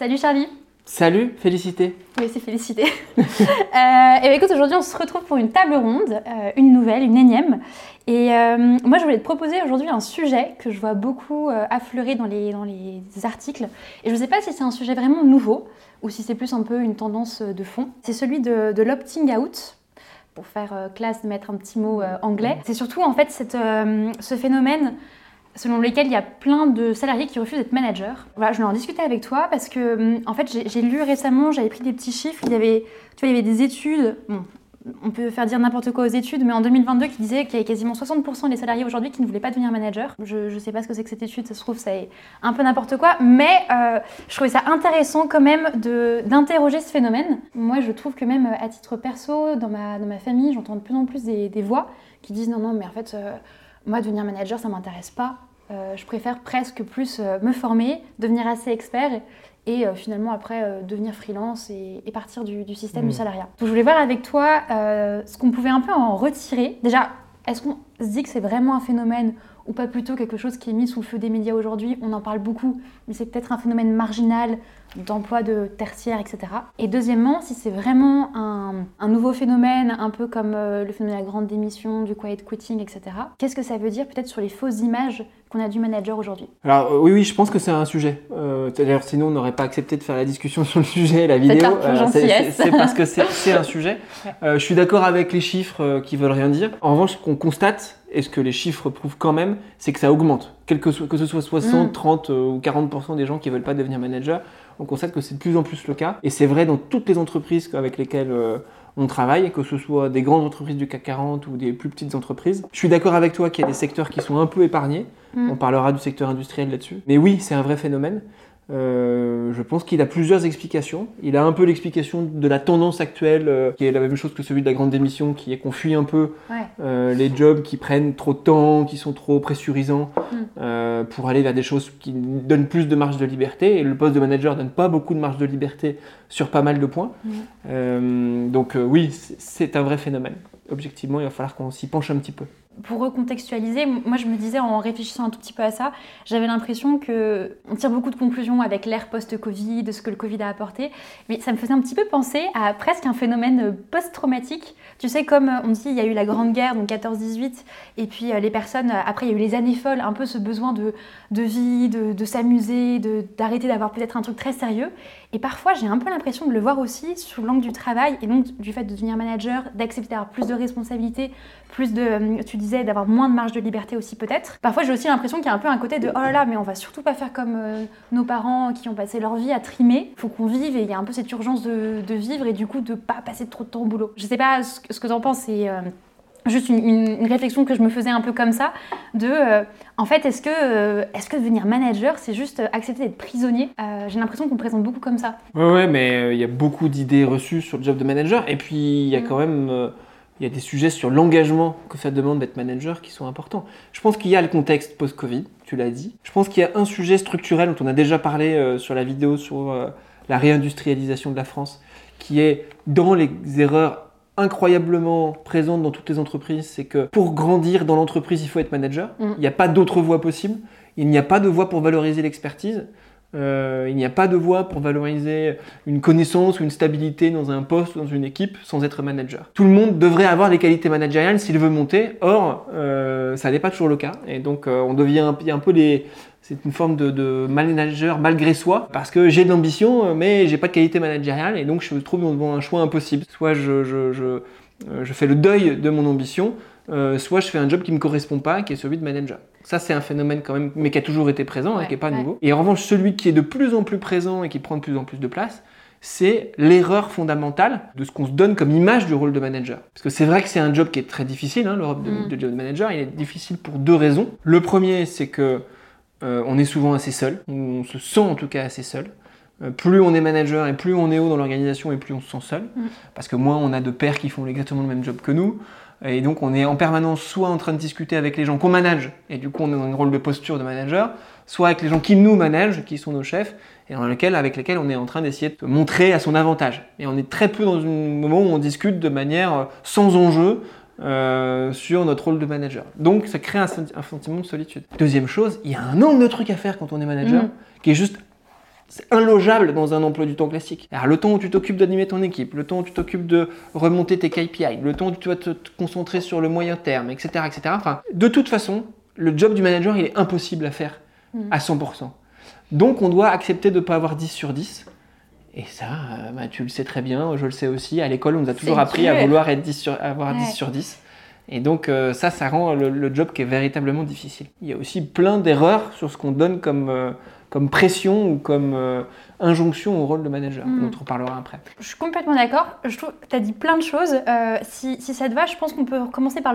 Salut Charlie. Salut, félicité. Oui, c'est félicité. euh, et bien écoute, aujourd'hui on se retrouve pour une table ronde, euh, une nouvelle, une énième. Et euh, moi je voulais te proposer aujourd'hui un sujet que je vois beaucoup affleurer dans les, dans les articles. Et je ne sais pas si c'est un sujet vraiment nouveau ou si c'est plus un peu une tendance de fond. C'est celui de, de l'opting out. Pour faire classe, de mettre un petit mot anglais. C'est surtout en fait cette, ce phénomène selon lequel il y a plein de salariés qui refusent d'être manager. Voilà, je voulais en discuter avec toi parce que, hum, en fait, j'ai- lu récemment, j'avais pris des petits chiffres, il y avait, tu vois, il y avait des études, bon, on peut faire dire n'importe quoi aux études, mais en 2022 qui disait qu'il y avait quasiment 60% des salariés aujourd'hui qui ne voulaient pas devenir manager. Je ne sais pas ce que c'est que cette étude, ça se trouve, c'est un peu n'importe quoi, mais euh, je trouvais ça intéressant quand même d'interroger ce phénomène. Moi, je trouve que même à titre perso, dans ma, dans ma famille, j'entends de plus en plus des, des voix qui disent non, non, mais en fait, euh, moi, devenir manager, ça m'intéresse pas. Euh, je préfère presque plus euh, me former, devenir assez expert et euh, finalement après euh, devenir freelance et, et partir du, du système Mm. du salariat. Donc je voulais voir avec toi ce qu'on pouvait un peu en retirer. Déjà, est-ce qu'on se dit que c'est vraiment un phénomène ou pas plutôt quelque chose qui est mis sous le feu des médias aujourd'hui On en parle beaucoup, mais c'est peut-être un phénomène marginal d'emploi de tertiaire, etc. Et deuxièmement, si c'est vraiment un, un nouveau phénomène, un peu comme euh, le phénomène de la grande démission, du quiet quitting, etc., qu'est-ce que ça veut dire peut-être sur les fausses images qu'on a du manager aujourd'hui? Alors euh, oui, oui, je pense que c'est un sujet. Euh, D'ailleurs, sinon on n'aurait pas accepté de faire la discussion sur le sujet et la vidéo. c'est- parce que c'est un sujet. Je suis d'accord avec les chiffres qui veulent rien dire. En revanche, ce qu'on constate, et ce que les chiffres prouvent quand même, c'est que ça augmente. Quel que, soit, que ce soit 60, Mm. 30 euh, ou 40% des gens qui veulent pas devenir manager, on constate que c'est de plus en plus le cas. Et c'est vrai dans toutes les entreprises avec lesquelles euh, on travaille, que ce soit des grandes entreprises du CAC 40 ou des plus petites entreprises. Je suis d'accord avec toi qu'il y a des secteurs qui sont un peu épargnés. Mm. On parlera du secteur industriel là-dessus. Mais oui, c'est un vrai phénomène. Euh, je pense qu'il a plusieurs explications. Il a un peu l'explication de la tendance actuelle, euh, qui est la même chose que celui de la grande démission, qui est qu'on fuit un peu Ouais. euh, les jobs qui prennent trop de temps, qui sont trop pressurisants, Mm. pour aller vers des choses qui donnent plus de marge de liberté. Et le poste de manager donne pas beaucoup de marge de liberté sur pas mal de points. Mm. Donc oui, c'est un vrai phénomène. Objectivement, il va falloir qu'on s'y penche un petit peu. Pour recontextualiser, moi je me disais en réfléchissant un tout petit peu à ça, j'avais l'impression que on tire beaucoup de conclusions avec l'ère post-Covid, de ce que le Covid a apporté, mais ça me faisait un petit peu penser à presque un phénomène post-traumatique. Tu sais, comme euh, on dit, il y a eu la Grande Guerre, donc 14-18, et puis euh, les personnes, euh, après il y a eu les années folles, un peu ce besoin de, de vie, de, de s'amuser, d'arrêter d'avoir peut-être un truc très sérieux. Et parfois j'ai un peu l'impression de le voir aussi sous l'angle du travail, et donc du fait de devenir manager, d'accepter d'avoir plus de responsabilités, plus de, euh, tu disais, d'avoir moins de marge de liberté aussi peut-être. Parfois j'ai aussi l'impression qu'il y a un peu un côté de oh là là, mais on va surtout pas faire comme euh, nos parents qui ont passé leur vie à trimer. Faut qu'on vive et il y a un peu cette urgence de, vivre et du coup de pas passer trop de temps au boulot. Je sais pas ce que, ce que t'en penses, c'est euh, juste une, une- une réflexion que je me faisais un peu comme ça de euh, en fait est-ce que euh, est-ce que devenir manager c'est juste euh, accepter d'être prisonnier? Euh, J'ai l'impression qu'on me présente beaucoup comme ça. Ouais, ouais, mais il y a beaucoup d'idées reçues sur le job de manager. Et puis, il y a Mm. quand même il y a des sujets sur l'engagement que ça demande d'être manager qui sont importants. Je pense qu'il y a le contexte post-Covid, tu l'as dit. Je pense qu'il y a un sujet structurel dont on a déjà parlé sur la vidéo sur la réindustrialisation de la France, qui est dans les erreurs incroyablement présentes dans toutes les entreprises, c'est que pour grandir dans l'entreprise, il faut être manager. Mm. Il n'y a pas d'autre voie possible. Il n'y a pas de voie pour valoriser l'expertise. Euh, il n'y a pas de voie pour valoriser une connaissance ou une stabilité dans un poste, dans une équipe, sans être manager. Tout le monde devrait avoir les qualités managériales s'il veut monter. Or, euh, ça n'est pas toujours le cas. Et donc, euh, on devient un, peu les... C'est une forme de, manager malgré soi, parce que j'ai de l'ambition, mais j'ai pas de qualité managériale, et donc je me trouve devant un choix impossible. Soit je, fais le deuil de mon ambition, soit je fais un job qui ne me correspond pas, qui est celui de manager. Ça, c'est un phénomène quand même, mais qui a toujours été présent, hein, qui n'est pas ouais. nouveau. Et en revanche, celui qui est de plus en plus présent et qui prend de plus en plus de place, c'est l'erreur fondamentale de ce qu'on se donne comme image du rôle de manager. Parce que c'est vrai que c'est un job qui est très difficile, hein, le rôle de, Mm. de job manager. Il est difficile pour deux raisons. Le premier, c'est que euh, on est souvent assez seul, ou on se sent en tout cas assez seul. Euh, plus on est manager et plus on est haut dans l'organisation et plus on se sent seul. Mm. Parce que moins on a de pairs qui font exactement le même job que nous. Et donc on est en permanence soit en train de discuter avec les gens qu'on manage, et du coup on est dans un rôle de posture de manager, soit avec les gens qui nous managent, qui sont nos chefs, et dans lequel, avec lesquels on est en train d'essayer de montrer à son avantage. Et on est très peu dans un moment où on discute de manière euh, sans enjeu euh, sur notre rôle de manager. Donc ça crée un, senti- un sentiment de solitude. Deuxième chose, il y a un nombre de trucs à faire quand on est manager Mhm. qui est juste c'est inlogeable dans un emploi du temps classique. Alors, le temps où tu t'occupes d'animer ton équipe, le temps où tu t'occupes de remonter tes KPI, le temps où tu vas te, te concentrer sur le moyen terme, etc., etc. Enfin, de toute façon, le job du manager, il est impossible à faire à 100%. Donc, on doit accepter de ne pas avoir 10 sur 10. Et ça, euh, bah, tu le sais très bien, je le sais aussi. À l'école, on nous a toujours appris à vouloir être 10 sur, avoir 10 Ouais. sur 10. Et donc, euh, ça, ça rend le, le job qui est véritablement difficile. Il y a aussi plein d'erreurs sur ce qu'on donne comme, euh, comme pression ou comme euh, injonction au rôle de manager. Mm. dont on reparlera après. Je suis complètement d'accord. Je trouve que tu as dit plein de choses. Euh, si, si ça te va, je pense qu'on peut commencer par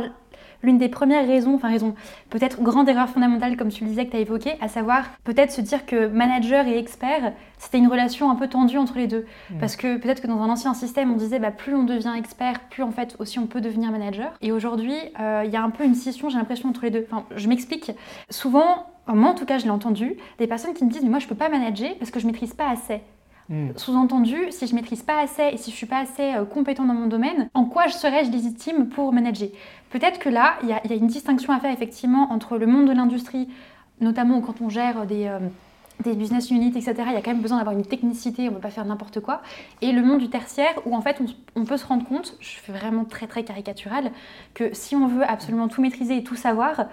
l'une des premières raisons, enfin raison, peut-être grande erreur fondamentale comme tu le disais que tu as évoqué, à savoir peut-être se dire que manager et expert, c'était une relation un peu tendue entre les deux. Parce que peut-être que dans un ancien système, on disait bah, plus on devient expert, plus en fait aussi on peut devenir manager. Et aujourd'hui, euh, il y a un peu une scission, j'ai l'impression, entre les deux. Enfin, je m'explique. Souvent, moi en tout cas, je l'ai entendu, des personnes qui me disent mais moi je peux pas manager parce que je maîtrise pas assez. Mm. Sous-entendu, si je maîtrise pas assez et si je suis pas assez euh, compétent dans mon domaine, en quoi je serais-je légitime pour manager? Peut-être que là, il y, a- il y a une distinction à faire effectivement entre le monde de l'industrie, notamment quand on gère des, euh, des business units, etc. Il y a quand même besoin d'avoir une technicité, on ne peut pas faire n'importe quoi. Et le monde du tertiaire, où en fait on, on peut se rendre compte, je fais vraiment très très caricatural, que si on veut absolument tout maîtriser et tout savoir,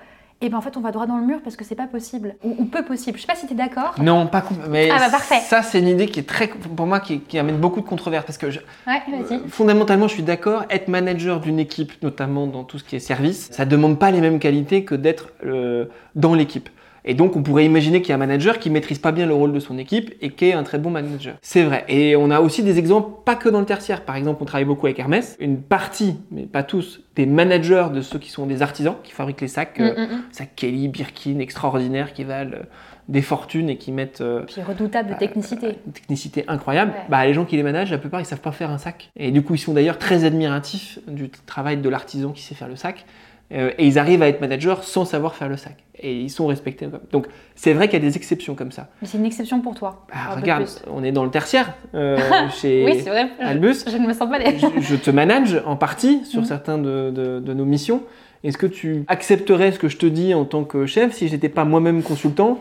et ben en fait on va droit dans le mur parce que c'est pas possible, ou, ou peu possible. Je sais pas si tu es d'accord. Non, pas mais Ah bah, parfait. ça c'est une idée qui est très pour moi qui, qui amène beaucoup de controverses parce que je- Ouais, vas-y. fondamentalement je suis d'accord être manager d'une équipe notamment dans tout ce qui est service ça demande pas les mêmes qualités que d'être euh, dans l'équipe et donc on pourrait imaginer qu'il y a un manager qui maîtrise pas bien le rôle de son équipe et qui est un très bon manager. C'est vrai. Et on a aussi des exemples pas que dans le tertiaire. Par exemple, on travaille beaucoup avec Hermès. Une partie, mais pas tous, des managers de ceux qui sont des artisans qui fabriquent les sacs, euh, Mm, mm, mm. sacs Kelly, Birkin, extraordinaires qui valent euh, des fortunes et qui mettent euh, Puis redoutable de technicité. une technicité incroyable, Ouais. bah, les gens qui les managent, la plupart, ils savent pas faire un sac. Et du coup, ils sont d'ailleurs très admiratifs du travail de l'artisan qui sait faire le sac. Euh, et ils arrivent à être managers sans savoir faire le sac. Et ils sont respectés. Donc, c'est vrai qu'il y a des exceptions comme ça. Mais c'est une exception pour toi. Bah, regarde, on est dans le tertiaire euh, chez Oui, vrai. Albus. je ne me sens pas les... je, je te manage en partie sur Mhm. certains de, de- de nos missions. Est-ce que tu accepterais ce que je te dis en tant que chef si j'étais pas moi-même consultant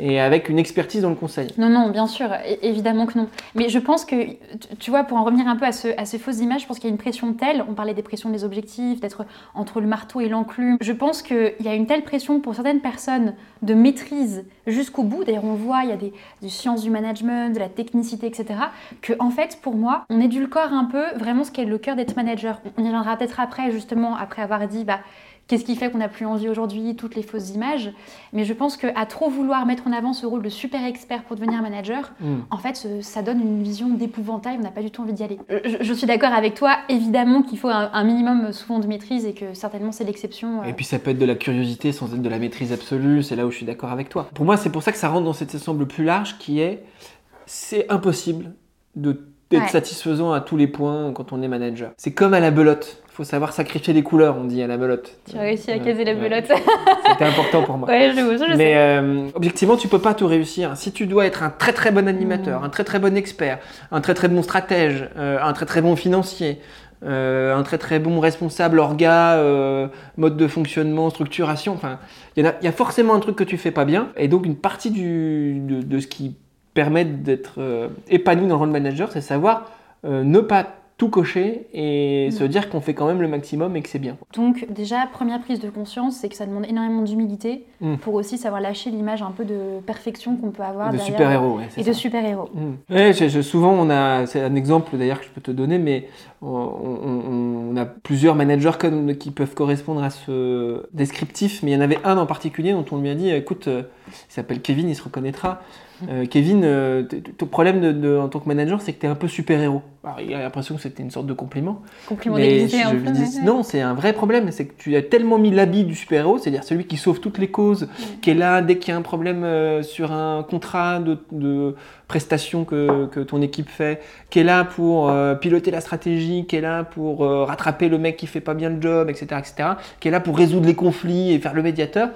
et avec une expertise dans le conseil Non, non, bien sûr, évidemment que non. Mais je pense que, tu- vois, pour en revenir un peu à, ce, à ces fausses images, je pense qu'il y a une pression telle, on parlait des pressions des objectifs, d'être entre le marteau et l'enclume. Je pense qu'il y a une telle pression pour certaines personnes de maîtrise jusqu'au bout. D'ailleurs, on voit, il y a des, des sciences du management, de la technicité, etc. Que, en fait, pour moi, on édulcore un peu vraiment ce qu'est le cœur d'être manager. On y reviendra peut-être après, justement, après avoir dit, bah, Qu'est-ce qui fait qu'on n'a plus envie aujourd'hui Toutes les fausses images. Mais je pense qu'à trop vouloir mettre en avant ce rôle de super expert pour devenir manager, Hmm. en fait, ça donne une vision d'épouvantail. On n'a pas du tout envie d'y aller. Je, je suis d'accord avec toi, évidemment qu'il faut un, un minimum souvent de maîtrise et que certainement c'est l'exception. euh. Et puis ça peut être de la curiosité sans être de la maîtrise absolue, c'est là où je suis d'accord avec toi. Pour moi, c'est pour ça que ça rentre dans cet ensemble plus large qui est c'est impossible de d'être Ouais. satisfaisant à tous les points quand on est manager. C'est comme à la belote. Il faut savoir sacrifier les couleurs, on dit à la belote. Tu as réussi à caser la ouais. belote. C'était important pour moi. ouais, je, je Mais sais. euh, objectivement, tu peux pas tout réussir. Si tu dois être un très très bon animateur, Mm. un très très bon expert, un très très bon stratège, euh, un très très bon financier, euh, un très très bon responsable orga, euh, mode de fonctionnement, structuration, enfin, il y, a- il y a forcément un truc que tu fais pas bien. Et donc une partie du, de, de ce qui permet d'être euh, épanoui dans le rôle manager, c'est savoir ne pas tout cocher et se dire qu'on fait quand même le maximum et que c'est bien. Donc déjà, première prise de conscience, c'est que ça demande énormément d'humilité Mm. pour aussi savoir lâcher l'image un peu de perfection qu'on peut avoir de super-héros, ouais, c'est Et ça. de super-héros. Mm. Ouais, je- je- souvent on a, c'est un exemple d'ailleurs que je peux te donner, mais on, on- on a plusieurs managers comme- qui peuvent correspondre à ce descriptif, mais il y en avait un en particulier dont on lui a dit, écoute, euh, il s'appelle Kevin, il se reconnaîtra. Euh, Kevin, euh, ton problème de, de- en tant que manager, c'est que tu es un peu super-héros. Il a l'impression que c'était une sorte de compliment. Compliment déguisé un peu. dis, non, c'est un vrai problème. C'est que tu as tellement mis l'habit du super-héros, c'est-à-dire celui qui sauve toutes les causes, qui est là dès qu'il y a un problème euh, sur un contrat de, de prestation que, que ton équipe fait, qui est là pour piloter la stratégie, qui est là pour rattraper le mec qui fait pas bien le job, etc., etc., qui est là pour résoudre les conflits et faire le médiateur.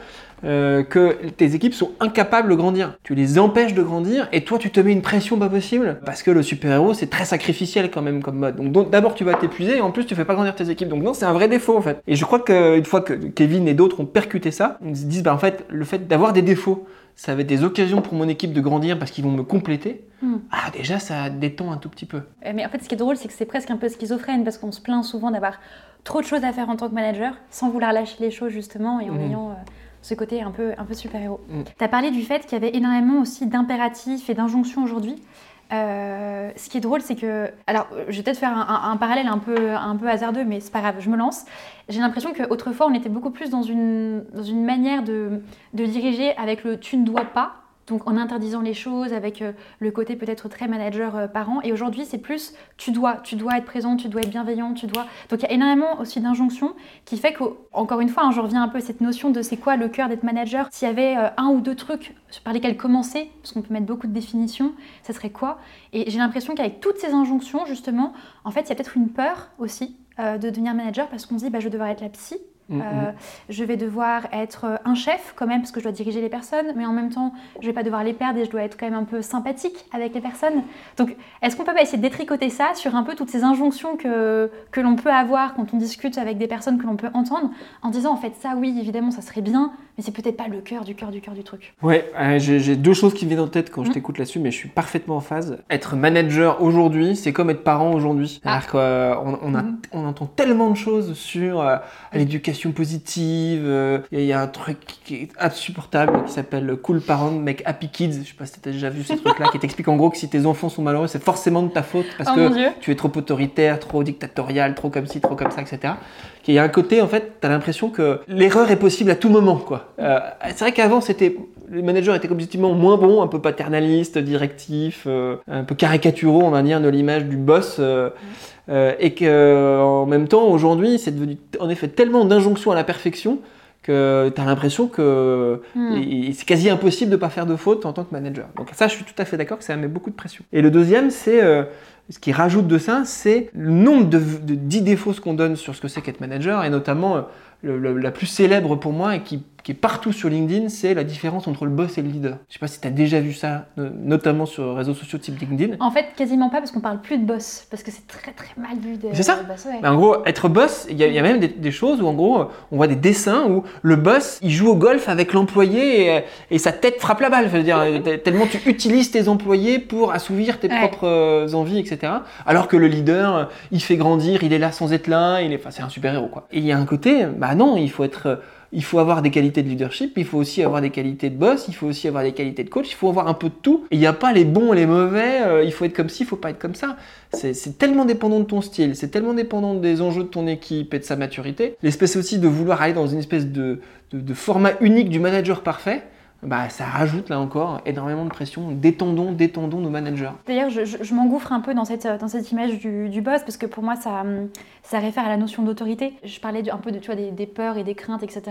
Euh, que tes équipes sont incapables de grandir. Tu les empêches de grandir et toi tu te mets une pression pas possible parce que le super-héros c'est très sacrificiel quand même comme mode. Donc d'abord tu vas t'épuiser et en plus tu fais pas grandir tes équipes. Donc non, c'est un vrai défaut en fait. Et je crois qu'une fois que Kevin et d'autres ont percuté ça, ils se disent bah en fait le fait d'avoir des défauts ça va être des occasions pour mon équipe de grandir parce qu'ils vont me compléter, Hmm. ah déjà ça détend un tout petit peu. Euh, Mais en fait, ce qui est drôle, c'est que c'est presque un peu schizophrène parce qu'on se plaint souvent d'avoir trop de choses à faire en tant que manager sans vouloir lâcher les choses justement et en Mhm. ayant euh, ce côté un peu, un peu super-héros. Mhm. Tu as parlé du fait qu'il y avait énormément aussi d'impératifs et d'injonctions aujourd'hui. Euh, ce qui est drôle, c'est que. Alors, je vais peut-être faire un, un- un parallèle un peu, un peu hasardeux, mais c'est pas grave, je me lance. J'ai l'impression qu'autrefois, on était beaucoup plus dans une, dans une manière de, de diriger avec le tu ne dois pas, donc en interdisant les choses, avec euh, le côté peut-être très manager euh, parent. Et aujourd'hui, c'est plus tu dois, tu dois être présent, tu dois être bienveillant, tu dois. Donc il y a énormément aussi d'injonctions qui fait qu'encore une fois, hein, je reviens un peu à cette notion de c'est quoi le cœur d'être manager. S'il y avait euh, un ou deux trucs par lesquels commencer, parce qu'on peut mettre beaucoup de définitions, ça serait quoi? Et j'ai l'impression qu'avec toutes ces injonctions, justement, en fait, il y a peut-être une peur aussi de devenir manager parce qu'on se dit bah, je vais être la psy. Mm, Euh, je vais devoir être euh, un chef quand même parce que je dois diriger les personnes, mais en même temps, je vais pas devoir les perdre et je dois être quand même un peu sympathique avec les personnes. Donc, est-ce qu'on peut pas essayer de détricoter ça sur un peu toutes ces injonctions que, que l'on peut avoir quand on discute avec des personnes que l'on peut entendre, en disant en fait ça oui évidemment ça serait bien, mais c'est peut-être pas le cœur du cœur du cœur du truc. Ouais, euh, j'ai deux choses qui me viennent en tête quand je Mhm. t'écoute là-dessus, mais je suis parfaitement en phase. Être manager aujourd'hui, c'est comme être parent aujourd'hui. Ah. C'est-à-dire qu'on on, a- Mhm. on entend tellement de choses sur euh, l'éducation positive. euh, Il y, a- il y a un truc qui est insupportable qui s'appelle Cool Parent Make Happy Kids. Je sais pas si tu as déjà vu ce truc-là qui t'explique en gros que si tes enfants sont malheureux, c'est forcément de ta faute parce oh que tu es trop autoritaire, trop dictatorial, trop comme ci, trop comme ça, etc. Il y a un côté, en fait, tu as l'impression que l'erreur est possible à tout moment. quoi. Euh, c'est vrai qu'avant, c'était les managers étaient objectivement moins bons, un peu paternalistes, directifs, euh, un peu caricaturaux, on va dire, de l'image du boss. euh, euh, et qu'en même temps, aujourd'hui, c'est devenu en effet tellement d'injonctions à la perfection que tu as l'impression que Hmm. c'est quasi impossible de ne pas faire de faute en tant que manager. Donc ça, je suis tout à fait d'accord que ça met beaucoup de pression. Et le deuxième, c'est ce qui rajoute de ça, c'est le nombre de, de 10 défauts qu'on donne sur ce que c'est qu'être manager, et notamment euh, la plus célèbre pour moi et qui, qui est partout sur LinkedIn, c'est la différence entre le boss et le leader. Je sais pas si tu as déjà vu ça, no- notamment sur les réseaux sociaux type LinkedIn. En fait, quasiment pas parce qu'on parle plus de boss, parce que c'est très très mal vu C'est ça. boss, ouais. Mais en gros, être boss, il y, a- il y a même des, des choses où en gros, on voit des dessins où le boss, il joue au golf avec l'employé et, et sa tête frappe la balle. Je veux dire, tellement tu utilises tes employés pour assouvir tes Ouais. propres euh, envies, etc. Alors que le leader, euh, il fait grandir, il est là sans être là, il est, enfin, c'est un super héros quoi. Et il y a un côté, bah non, il faut être, euh, il faut avoir des qualités de leadership, il faut aussi avoir des qualités de boss, il faut aussi avoir des qualités de coach, il faut avoir un peu de tout. Il n'y a pas les bons et les mauvais, euh, il faut être comme ci, il faut pas être comme ça. C'est tellement dépendant de ton style, c'est tellement dépendant des enjeux de ton équipe et de sa maturité. L'espèce aussi de vouloir aller dans une espèce de format unique du manager parfait, bah, ça rajoute là encore énormément de pression. Détendons, détendons nos managers. D'ailleurs, je, m'engouffre un peu dans cette, dans cette image du, boss parce que pour moi, ça, ça réfère à la notion d'autorité. Je parlais un peu de, tu vois, des, des peurs et des craintes, etc.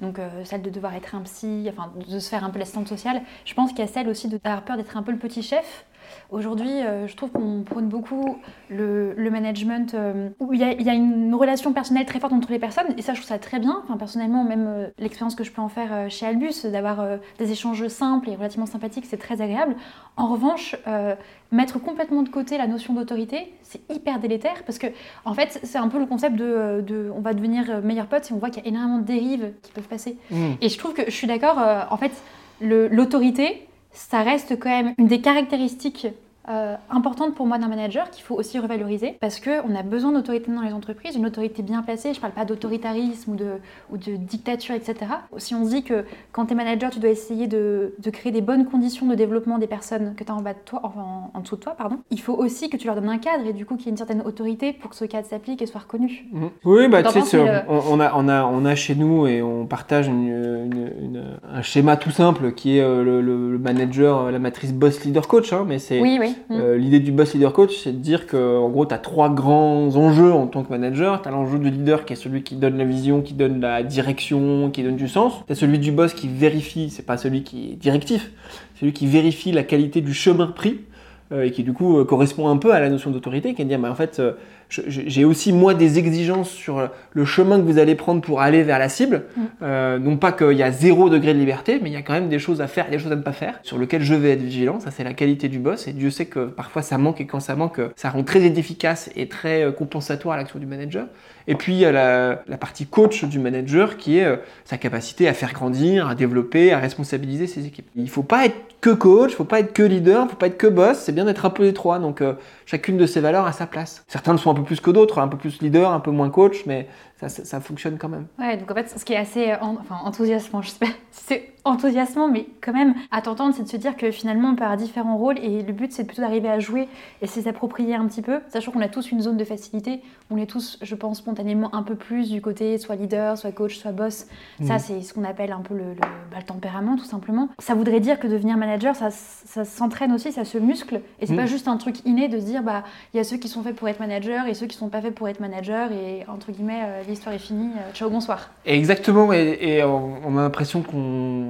Donc, euh, celle de devoir être un psy, enfin, de se faire un peu l'assistante sociale. Je pense qu'il y a celle aussi d'avoir peur d'être un peu le petit chef. Aujourd'hui, euh, je trouve qu'on prône beaucoup le, le management euh, où il y, a, il y a une relation personnelle très forte entre les personnes et ça, je trouve ça très bien. Enfin, personnellement, même euh, l'expérience que je peux en faire chez Albus, d'avoir des échanges simples et relativement sympathiques, c'est très agréable. En revanche, mettre complètement de côté la notion d'autorité, c'est hyper délétère parce que, en fait, c'est un peu le concept de, de on va devenir meilleurs potes et on voit qu'il y a énormément de dérives qui peuvent passer. Et je trouve que je suis d'accord, en fait, l'autorité, ça reste quand même une des caractéristiques euh, importantes pour moi d'un manager qu'il faut aussi revaloriser parce qu'on a besoin d'autorité dans les entreprises, une autorité bien placée. Je parle pas d'autoritarisme ou de, ou de dictature, etc. Si on se dit que quand tu es manager, tu dois essayer de, de créer des bonnes conditions de développement des personnes que tu as en, bas de toi, enfin, en, en dessous de toi, pardon, il faut aussi que tu leur donnes un cadre et du coup qu'il y ait une certaine autorité pour que ce cadre s'applique et soit reconnu. Mhm. Oui, bah, tu sais, euh, on, on a, on, a, on a chez nous et on partage une- une- une- un schéma tout simple qui est euh, le, le- le manager, la matrice boss leader coach. hein, mais c'est Oui, oui. Euh, l'idée du boss leader coach, c'est de dire que en gros, tu as trois grands enjeux en tant que manager. Tu as l'enjeu du leader qui est celui qui donne la vision, qui donne la direction, qui donne du sens. Tu as celui du boss qui vérifie, c'est pas celui qui est directif, c'est celui qui vérifie la qualité du chemin pris. Euh, et qui du coup euh, correspond un peu à la notion d'autorité, qui est de dire, bah, en fait, euh, j'ai aussi moi des exigences sur le chemin que vous allez prendre pour aller vers la cible. Mm. Euh, non pas qu'il y a zéro degré de liberté, mais il y a quand même des choses à faire et des choses à ne pas faire, sur lesquelles je vais être vigilant. Ça, c'est la qualité du boss. Et Dieu sait que parfois ça manque, et quand ça manque, ça rend très efficace et très compensatoire à l'action du manager. Et puis il y a la, partie coach du manager qui est euh, sa capacité à faire grandir, à développer, à responsabiliser ses équipes. Il faut pas être que coach, il faut pas être que leader, il faut pas être que boss, c'est bien d'être un peu les trois. Donc euh, chacune de ces valeurs a sa place. Certains le sont un peu plus que d'autres, un peu plus leader, un peu moins coach, mais ça, fonctionne quand même. Ouais, donc en fait, ce qui est assez euh, en- enfin, enthousiasmant, je sais pas c'est enthousiasmant, mais quand même, à t'entendre, c'est de se dire que finalement, on peut avoir différents rôles et le but, c'est plutôt d'arriver à jouer et s'approprier un petit peu, sachant qu'on a tous une zone de facilité. On est tous, je pense, spontanément un peu plus du côté soit leader, soit coach, soit boss. Ça, Mhm. c'est ce qu'on appelle un peu le, le- bah, le tempérament, tout simplement. Ça voudrait dire que devenir manager, ça, ça s'entraîne aussi, ça se muscle et c'est Mhm. pas juste un truc inné de se dire, bah, il y a ceux qui sont faits pour être manager et ceux qui sont pas faits pour être manager et entre guillemets, euh, l'histoire est finie, euh, ciao, bonsoir. Exactement, et, et on, on a l'impression qu'on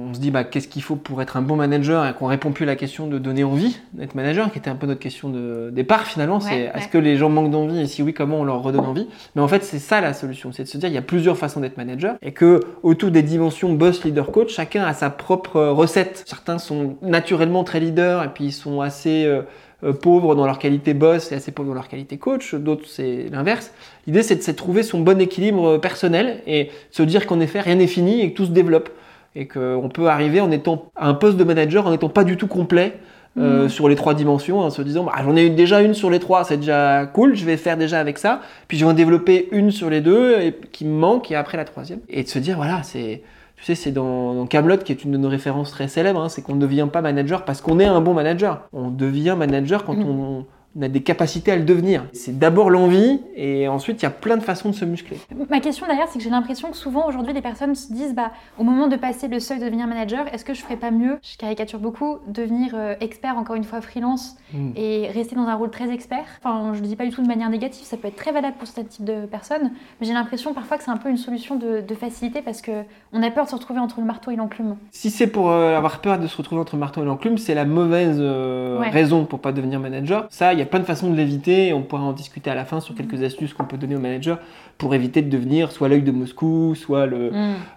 on se dit bah, qu'est-ce qu'il faut pour être un bon manager et qu'on répond plus à la question de donner envie d'être manager, qui était un peu notre question de départ finalement. Ouais, c'est ouais. est-ce que les gens manquent d'envie? Et si oui, comment on leur redonne envie? Mais en fait, c'est ça la solution, c'est de se dire il y a plusieurs façons d'être manager et que autour des dimensions boss, leader, coach, chacun a sa propre euh, recette. Certains sont naturellement très leaders et puis ils sont assez euh, euh, pauvres dans leur qualité boss et assez pauvres dans leur qualité coach. D'autres, c'est l'inverse. L'idée, c'est de, c'est de trouver son bon équilibre personnel et se dire qu'en effet, rien n'est fini et que tout se développe. Et qu'on peut arriver en étant à un poste de manager en n'étant pas du tout complet euh, sur les trois dimensions, en se disant bah, j'en ai eu déjà une sur les trois, c'est déjà cool, je vais faire déjà avec ça, puis je vais en développer une sur les deux et, qui me manque et après la troisième. Et de se dire voilà, c'est. Tu sais, c'est dans, dans Camelot qui est une de nos références très célèbres, hein, c'est qu'on ne devient pas manager parce qu'on est un bon manager. On devient manager quand Mhm. on, on a des capacités à le devenir. C'est d'abord l'envie et ensuite il y a plein de façons de se muscler. Ma question derrière, c'est que j'ai l'impression que souvent aujourd'hui les personnes se disent bah, au moment de passer le seuil de devenir manager, est-ce que je ferais pas mieux, je caricature beaucoup, devenir euh, expert, encore une fois freelance Mm. et rester dans un rôle très expert? Enfin, je le dis pas du tout de manière négative, ça peut être très valable pour certains types de personnes, mais j'ai l'impression parfois que c'est un peu une solution de, de facilité parce que on a peur de se retrouver entre le marteau et l'enclume. Si c'est pour euh, avoir peur de se retrouver entre le marteau et l'enclume, c'est la mauvaise euh, Ouais. raison pour pas devenir manager. Ça, il y a plein de façons de l'éviter. et On pourra en discuter à la fin sur quelques astuces qu'on peut donner aux managers pour éviter de devenir soit l'œil de Moscou, soit le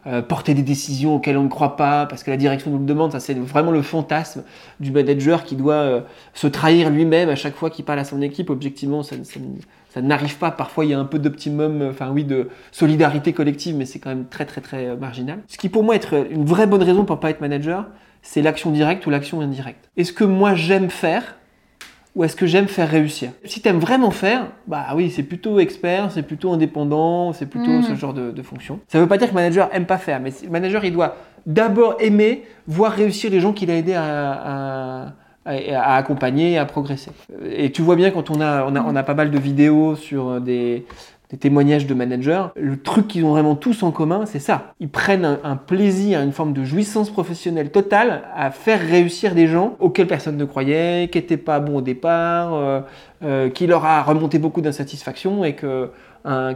euh, porter des décisions auxquelles on ne croit pas parce que la direction nous le demande. Ça, c'est vraiment le fantasme du manager qui doit euh, se trahir lui-même à chaque fois qu'il parle à son équipe. Objectivement, ça, ça- ça n'arrive pas. Parfois, il y a un peu d'optimum, enfin oui, de solidarité collective, mais c'est quand même très très très euh, marginal. Ce qui pour moi être une vraie bonne raison pour pas être manager, c'est l'action directe ou l'action indirecte. Est-ce que moi j'aime faire ou est-ce que j'aime faire réussir? Si tu aimes vraiment faire, bah oui, c'est plutôt expert, c'est plutôt indépendant, c'est plutôt Mhm. ce genre de, de fonction. Ça veut pas dire que le manager aime pas faire, mais le manager il doit d'abord aimer voir réussir les gens qu'il a aidés à- à accompagner et à progresser. Et tu vois bien quand on a, on a, on a pas mal de vidéos sur des, des témoignages de managers, le truc qu'ils ont vraiment tous en commun, c'est ça. Ils prennent un, plaisir, une forme de jouissance professionnelle totale à faire réussir des gens auxquels personne ne croyait, qui n'étaient pas bons au départ, euh, euh, qui leur a remonté beaucoup d'insatisfaction et que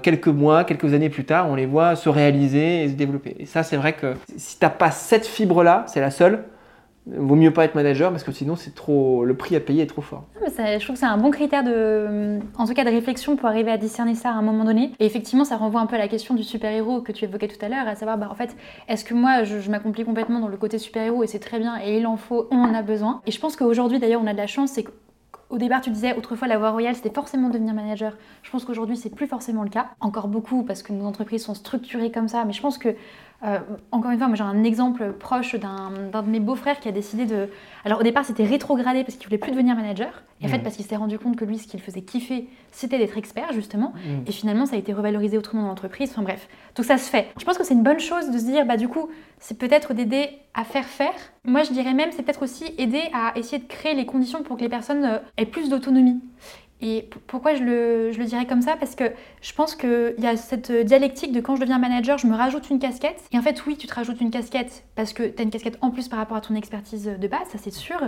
quelques mois, quelques années plus tard, on les voit se réaliser et se développer. Et ça, c'est vrai que si t'as pas cette fibre-là, c'est la seule, vaut mieux pas être manager parce que sinon c'est trop, le prix à payer est trop fort. Je trouve que c'est un bon critère de, en tout cas de réflexion pour arriver à discerner ça à un moment donné. Et effectivement, ça renvoie un peu à la question du super-héros que tu évoquais tout à l'heure, à savoir, bah, en fait, est-ce que moi, je, je m'accomplis complètement dans le côté super-héros et c'est très bien et il en faut, on en a besoin. Et je pense qu'aujourd'hui, d'ailleurs, on a de la chance, c'est qu'au départ, tu disais, autrefois, la voie royale, c'était forcément devenir manager. Je pense qu'aujourd'hui, c'est plus forcément le cas. Encore beaucoup parce que nos entreprises sont structurées comme ça, mais je pense que euh, encore une fois, j'ai un exemple proche d'un de mes beaux-frères qui a décidé de. Alors au départ, c'était rétrogradé parce qu'il voulait plus devenir manager. Et en fait, Mhm. parce qu'il s'est rendu compte que lui, ce qu'il faisait kiffer, c'était d'être expert justement. Et finalement, ça a été revalorisé autrement dans l'entreprise. Enfin bref, tout ça se fait. Je pense que c'est une bonne chose de se dire, bah du coup, c'est peut-être d'aider à faire faire. Moi, je dirais même, c'est peut-être aussi aider à essayer de créer les conditions pour que les personnes euh, aient plus d'autonomie. Et pourquoi je le, je le dirais comme ça? Parce que je pense qu'il y a cette dialectique de quand je deviens manager, je me rajoute une casquette. Et en fait, oui, tu te rajoutes une casquette parce que tu as une casquette en plus par rapport à ton expertise de base, ça c'est sûr.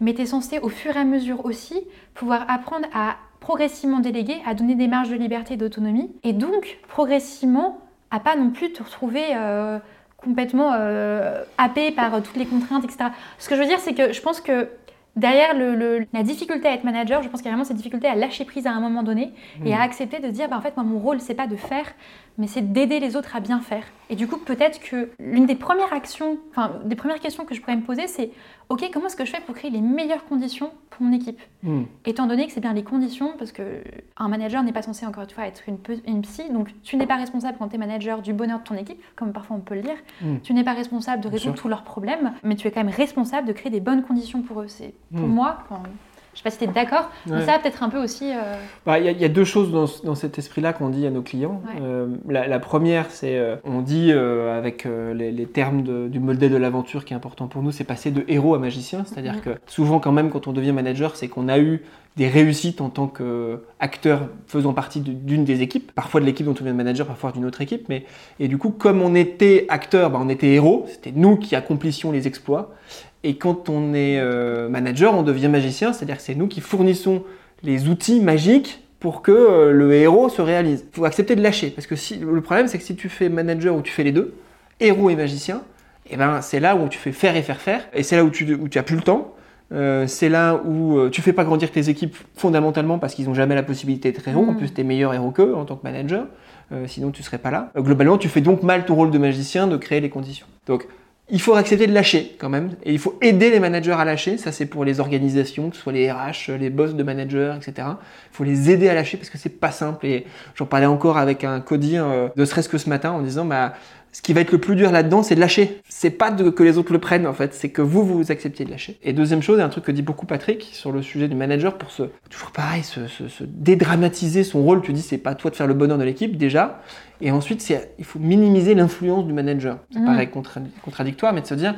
Mais tu es censé au fur et à mesure aussi pouvoir apprendre à progressivement déléguer, à donner des marges de liberté et d'autonomie. Et donc, progressivement, à pas non plus te retrouver... euh, complètement euh, happé par toutes les contraintes, etc. Ce que je veux dire, c'est que je pense que derrière le, la difficulté à être manager, je pense qu'il y a vraiment cette difficulté à lâcher prise à un moment donné et à accepter de dire, bah, en fait, moi, mon rôle, c'est pas de faire, mais c'est d'aider les autres à bien faire. Et du coup, peut-être que l'une des premières actions, enfin, des premières questions que je pourrais me poser, c'est ok, comment est-ce que je fais pour créer les meilleures conditions pour mon équipe hmm. Étant donné que c'est bien les conditions, parce qu'un manager n'est pas censé, encore une fois, être une, une psy, donc tu n'es pas responsable quand tu es manager du bonheur de ton équipe, comme parfois on peut le dire. Hmm. Tu n'es pas responsable de résoudre tous leurs problèmes, mais tu es quand même responsable de créer des bonnes conditions pour eux. C'est pour hmm. moi, quand, je sais pas si tu es d'accord, mais ça peut-être un peu aussi. Euh, bah, il y, a deux choses dans, cet esprit-là qu'on dit à nos clients. Euh, la, première, c'est euh, on dit avec les, termes du modèle de l'aventure qui est important pour nous, c'est passer de héros à magicien. C'est-à-dire que souvent, quand même, quand on devient manager, c'est qu'on a eu des réussites en tant qu'acteur faisant partie d'une des équipes, parfois de l'équipe dont on devient manager, parfois d'une autre équipe. Mais, et du coup, comme on était acteur, bah, on était héros, c'était nous qui accomplissions les exploits. Et quand on est euh, manager, on devient magicien, c'est-à-dire que c'est nous qui fournissons les outils magiques pour que euh, le héros se réalise. Il faut accepter de lâcher, parce que si, le problème c'est que si tu fais manager ou tu fais les deux, héros et magicien, et eh ben, c'est là où tu fais faire et faire faire, et c'est là où tu, où tu as plus le temps, euh, c'est là où tu fais pas grandir tes équipes fondamentalement parce qu'ils n'ont jamais la possibilité d'être héros. En mm. plus, tu es meilleur héros qu'eux en tant que manager, sinon tu serais pas là. globalement, tu fais donc mal ton rôle de magicien de créer les conditions. Donc, il faut accepter de lâcher quand même, et il faut aider les managers à lâcher. Ça, c'est pour les organisations, que ce soit les RH, les boss de managers, etc. Il faut les aider à lâcher parce que c'est pas simple. Et j'en parlais encore avec un codir, euh, ne serait-ce que ce matin, en disant, bah, ce qui va être le plus dur là-dedans, c'est de lâcher. C'est pas de, que les autres le prennent, en fait, c'est que vous, vous acceptiez de lâcher. Et deuxième chose, et un truc que dit beaucoup Patrick sur le sujet du manager, pour se, toujours pareil, se, se, dédramatiser son rôle, tu dis, c'est pas toi de faire le bonheur de l'équipe, déjà. Et ensuite, il faut minimiser l'influence du manager. Ça mmh. paraît contradictoire, mais de se dire,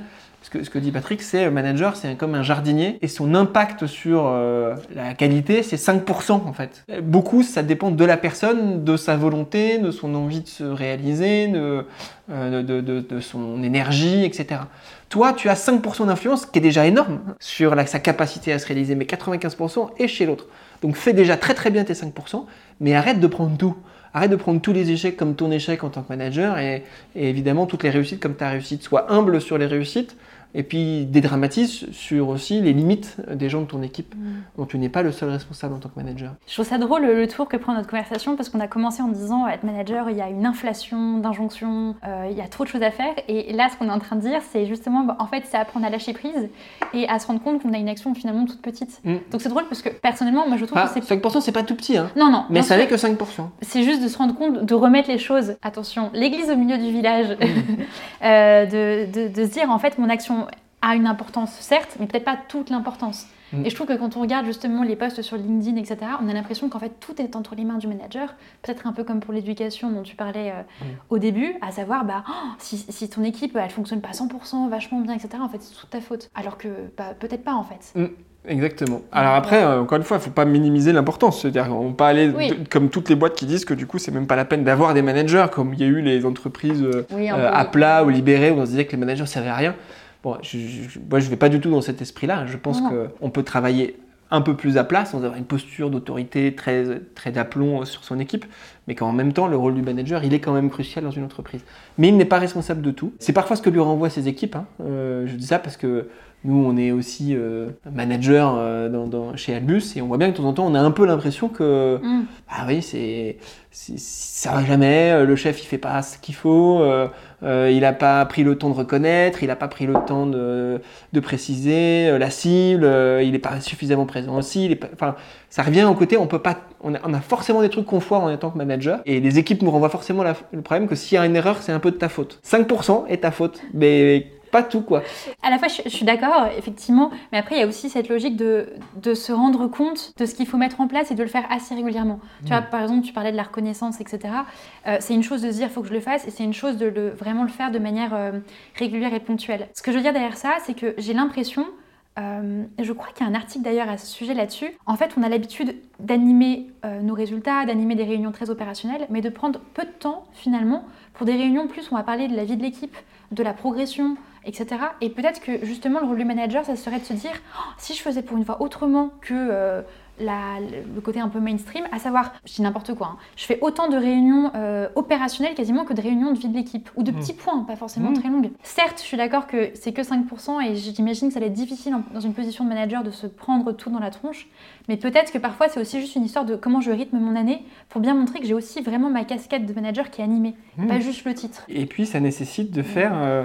ce que, ce que dit Patrick, c'est le manager, c'est comme un jardinier et son impact sur euh, la qualité, c'est 5% en fait. Beaucoup, ça dépend de la personne, de sa volonté, de son envie de se réaliser, de, euh, son énergie, etc. Toi, tu as 5% d'influence, qui est déjà énorme sur sa capacité à se réaliser, mais 95% est chez l'autre. Donc fais déjà très très bien tes 5%, mais arrête de prendre tout. Arrête de prendre tous les échecs comme ton échec en tant que manager et évidemment toutes les réussites comme ta réussite. Sois humble sur les réussites et puis dédramatise sur aussi les limites des gens de ton équipe, mm. dont tu n'es pas le seul responsable en tant que manager. Je trouve ça drôle le tour que prend notre conversation parce qu'on a commencé en disant être manager, il y a une inflation d'injonctions, euh, il y a trop de choses à faire. Et là, ce qu'on est en train de dire, c'est justement, bah, en fait, c'est apprendre à lâcher prise et à se rendre compte qu'on a une action finalement toute petite. Mm. Donc c'est drôle parce que personnellement, moi je trouve ah, que c'est. 5% c'est pas tout petit, hein Non, non. Mais ça n'est que 5%. C'est juste de se rendre compte, de remettre les choses, attention, l'église au milieu du village, mm. euh, de, de, de se dire en fait, mon action a une importance, certes, mais peut-être pas toute l'importance. Mm. Et je trouve que quand on regarde justement les posts sur LinkedIn, etc., on a l'impression qu'en fait tout est entre les mains du manager, peut-être un peu comme pour l'éducation dont tu parlais euh, mm. au début, à savoir bah, oh, si, si, ton équipe elle fonctionne pas 100%, vachement bien, etc., en fait c'est toute ta faute. Alors que bah, peut-être pas en fait. Mm. Exactement. Alors après, euh, encore une fois, il ne faut pas minimiser l'importance. C'est-à-dire qu'on peut aller comme toutes les boîtes qui disent que du coup, c'est même pas la peine d'avoir des managers, comme il y a eu les entreprises euh, à plat ou libérées où on se disait que les managers servaient à rien. Bon, je, je, moi, je vais pas du tout dans cet esprit-là. Je pense qu'on peut travailler un peu plus à plat, sans avoir une posture d'autorité très, très d'aplomb sur son équipe, mais qu'en même temps, le rôle du manager, il est quand même crucial dans une entreprise. Mais il n'est pas responsable de tout. C'est parfois ce que lui renvoient ses équipes. Hein. Euh, je dis ça parce que nous, on est aussi euh, manager euh, dans, chez Albus et on voit bien que de temps en temps, on a un peu l'impression que, mm. ah oui, c'est, ça va jamais, le chef il fait pas ce qu'il faut, il n'a pas pris le temps de reconnaître, il n'a pas pris le temps de, de préciser la cible, il n'est pas suffisamment présent aussi. enfin, ça revient au côté, on peut pas, on a, a forcément des trucs qu'on foire en tant que manager et les équipes nous renvoient forcément le problème que s'il y a une erreur, c'est un peu de ta faute. 5% est ta faute, mais pas tout quoi. À la fois, je, suis d'accord, effectivement, mais après, il y a aussi cette logique de, de se rendre compte de ce qu'il faut mettre en place et de le faire assez régulièrement. Tu vois, mm. par exemple, tu parlais de la reconnaissance, etc. Euh, c'est une chose de se dire, il faut que je le fasse, et c'est une chose de le, vraiment le faire de manière euh, régulière et ponctuelle. Ce que je veux dire derrière ça, c'est que j'ai l'impression euh, je crois qu'il y a un article d'ailleurs à ce sujet là-dessus. En fait, on a l'habitude d'animer nos résultats, d'animer des réunions très opérationnelles, mais de prendre peu de temps finalement pour des réunions plus où on va parler de la vie de l'équipe, de la progression, etc. Et peut-être que justement le rôle du manager, ça serait de se dire, oh, si je faisais pour une fois autrement que euh, la- le côté un peu mainstream, à savoir, je dis n'importe quoi, hein, je fais autant de réunions euh, opérationnelles quasiment que de réunions de vie de l'équipe, ou de Mm. petits points, pas forcément Mm. très longues. Certes, je suis d'accord que c'est que 5%, et j'imagine que ça va être difficile en- dans une position de manager de se prendre tout dans la tronche, mais peut-être que parfois c'est aussi juste une histoire de comment je rythme mon année, pour bien montrer que j'ai aussi vraiment ma casquette de manager qui est animée, Mm. pas juste le titre. Et puis ça nécessite de faire, euh,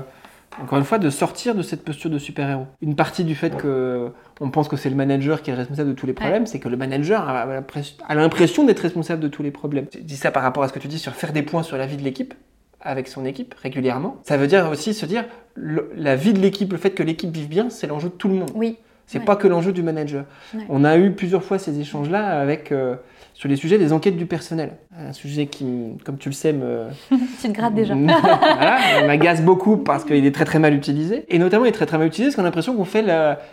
encore une fois, de sortir de cette posture de super-héros. Une partie du fait que on pense que c'est le manager qui est responsable de tous les problèmes, c'est que le manager a, l'impression- a l'impression d'être responsable de tous les problèmes. Je dis ça par rapport à ce que tu dis sur faire des points sur la vie de l'équipe avec son équipe régulièrement. Ça veut dire aussi se dire le- la vie de l'équipe, le fait que l'équipe vive bien, c'est l'enjeu de tout le monde. Oui, C'est Ouais. pas que l'enjeu du manager. Ouais. On a eu plusieurs fois ces échanges-là avec euh, sur les sujets des enquêtes du personnel. Un sujet qui, comme tu le sais, me, tu te grattes déjà. voilà, m'agace beaucoup parce qu'il est très très mal utilisé. Et notamment, il est très très mal utilisé parce qu'on a l'impression qu'on fait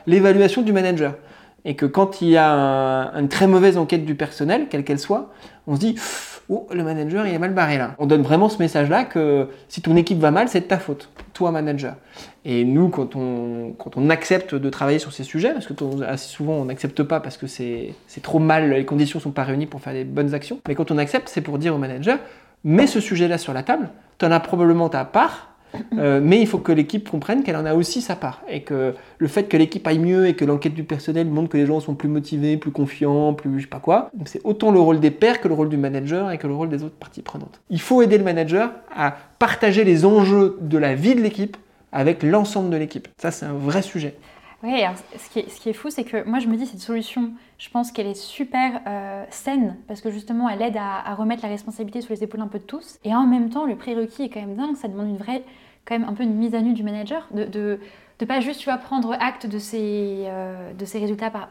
l'évaluation du manager. Et que quand il y a un- une très mauvaise enquête du personnel, quelle qu'elle soit, on se dit Oh, le manager, il est mal barré là. On donne vraiment ce message-là que si ton équipe va mal, c'est de ta faute, toi, manager. Et nous, quand on, quand on accepte de travailler sur ces sujets, parce que assez souvent on n'accepte pas parce que c'est trop mal, les conditions sont pas réunies pour faire des bonnes actions, mais quand on accepte, c'est pour dire au manager mets ce sujet-là sur la table, tu en as probablement ta part, euh, mais il faut que l'équipe comprenne qu'elle en a aussi sa part. Et que le fait que l'équipe aille mieux et que l'enquête du personnel montre que les gens sont plus motivés, plus confiants, plus je sais pas quoi, c'est autant le rôle des pairs que le rôle du manager et que le rôle des autres parties prenantes. Il faut aider le manager à partager les enjeux de la vie de l'équipe avec l'ensemble de l'équipe. Ça, c'est un vrai sujet. Oui, alors, ce qui est, fou, c'est que moi je me dis cette solution, je pense qu'elle est super euh, saine parce que justement elle aide à, remettre la responsabilité sur les épaules un peu de tous. Et en même temps, le prérequis est quand même dingue, ça demande une vraie, quand même un peu une mise à nu du manager, de, de, pas juste tu vas prendre acte de ces, euh, de ces résultats par,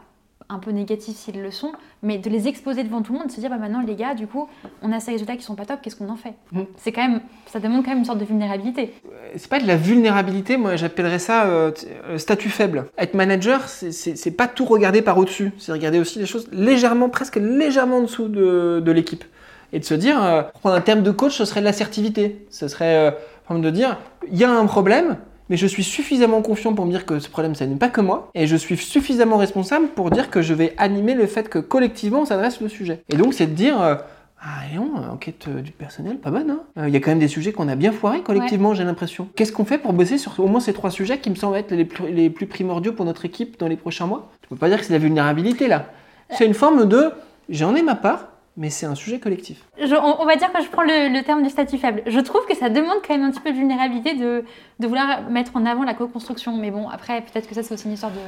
un peu négatifs s'ils le sont, mais de les exposer devant tout le monde, de se dire bah maintenant les gars, du coup, on a ces résultats qui sont pas top, qu'est-ce qu'on en fait Mm. C'est quand même, ça demande quand même une sorte de vulnérabilité. c'est pas de la vulnérabilité, moi j'appellerais ça euh, euh, statut faible. Être manager, c'est- pas tout regarder par au-dessus, c'est regarder aussi les choses légèrement, presque légèrement en dessous de, de l'équipe. Et de se dire, euh, pour prendre un terme de coach, ce serait de l'assertivité. Ce serait euh, de dire, il y a un problème, mais je suis suffisamment confiant pour me dire que ce problème, ça n'est pas que moi, et je suis suffisamment responsable pour dire que je vais animer le fait que collectivement on s'adresse le sujet. Et donc c'est de dire, euh, ah non, enquête euh, du personnel, pas bonne. hein. Euh, Il y a quand même des sujets qu'on a bien foirés collectivement, j'ai l'impression. Qu'est-ce qu'on fait pour bosser sur au moins ces trois sujets qui me semblent être les plus, les plus primordiaux pour notre équipe dans les prochains mois? Tu peux pas dire que c'est la vulnérabilité là. C'est une forme de, j'en ai ma part, mais c'est un sujet collectif. On, va dire que je prends le, le terme du statut faible. Je trouve que ça demande quand même un petit peu de vulnérabilité de, de vouloir mettre en avant la co-construction. Mais bon, après, peut-être que ça, c'est aussi une histoire de,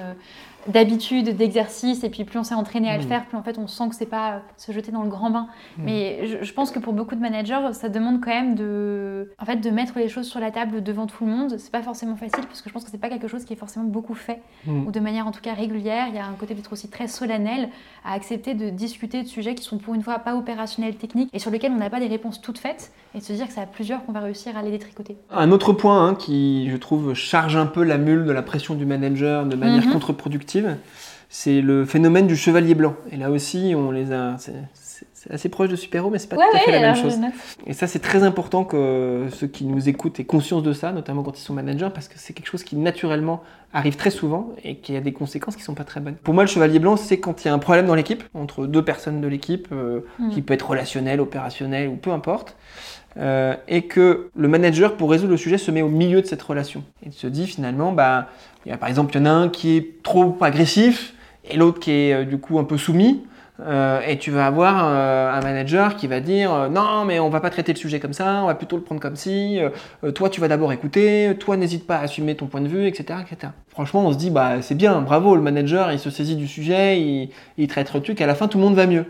d'habitude, d'exercice. Et puis, plus on s'est entraîné à le Mm. faire, plus en fait, on sent que c'est pas euh, se jeter dans le grand bain. Mm. Mais je, je pense que pour beaucoup de managers, ça demande quand même de, en fait, de mettre les choses sur la table devant tout le monde. C'est pas forcément facile parce que je pense que c'est pas quelque chose qui est forcément beaucoup fait Mm. ou de manière en tout cas régulière. Il y a un côté peut-être aussi très solennel à accepter de discuter de sujets qui sont pour une fois pas opérationnels, techniques et sur lesquels on n'a pas des réponses toutes faites et de se dire que c'est à plusieurs qu'on va réussir à les détricoter. Un autre point hein, qui, je trouve, charge un peu la mule de la pression du manager de manière Mhm. contre-productive, c'est le phénomène du chevalier blanc. Et là aussi, on les a. C'est assez proche de super-héros, mais c'est pas tout à fait la même chose. Et ça, c'est très important que ceux qui nous écoutent aient conscience de ça, notamment quand ils sont managers, parce que c'est quelque chose qui naturellement arrive très souvent et qui a des conséquences qui sont pas très bonnes. Pour moi, le chevalier blanc, c'est quand il y a un problème dans l'équipe, entre deux personnes de l'équipe, euh, Mm. qui peut être relationnel, opérationnel ou peu importe, euh, et que le manager, pour résoudre le sujet, se met au milieu de cette relation. Et se dit finalement, bah, il y a, par exemple, il y en a un qui est trop agressif et l'autre qui est euh, du coup un peu soumis. Euh, et tu vas avoir euh, un manager qui va dire euh, non mais on va pas traiter le sujet comme ça, on va plutôt le prendre comme si, euh, toi tu vas d'abord écouter, toi n'hésite pas à assumer ton point de vue, etc. etc. Franchement on se dit bah c'est bien, bravo le manager, il se saisit du sujet, il, il traite le truc, à la fin tout le monde va mieux.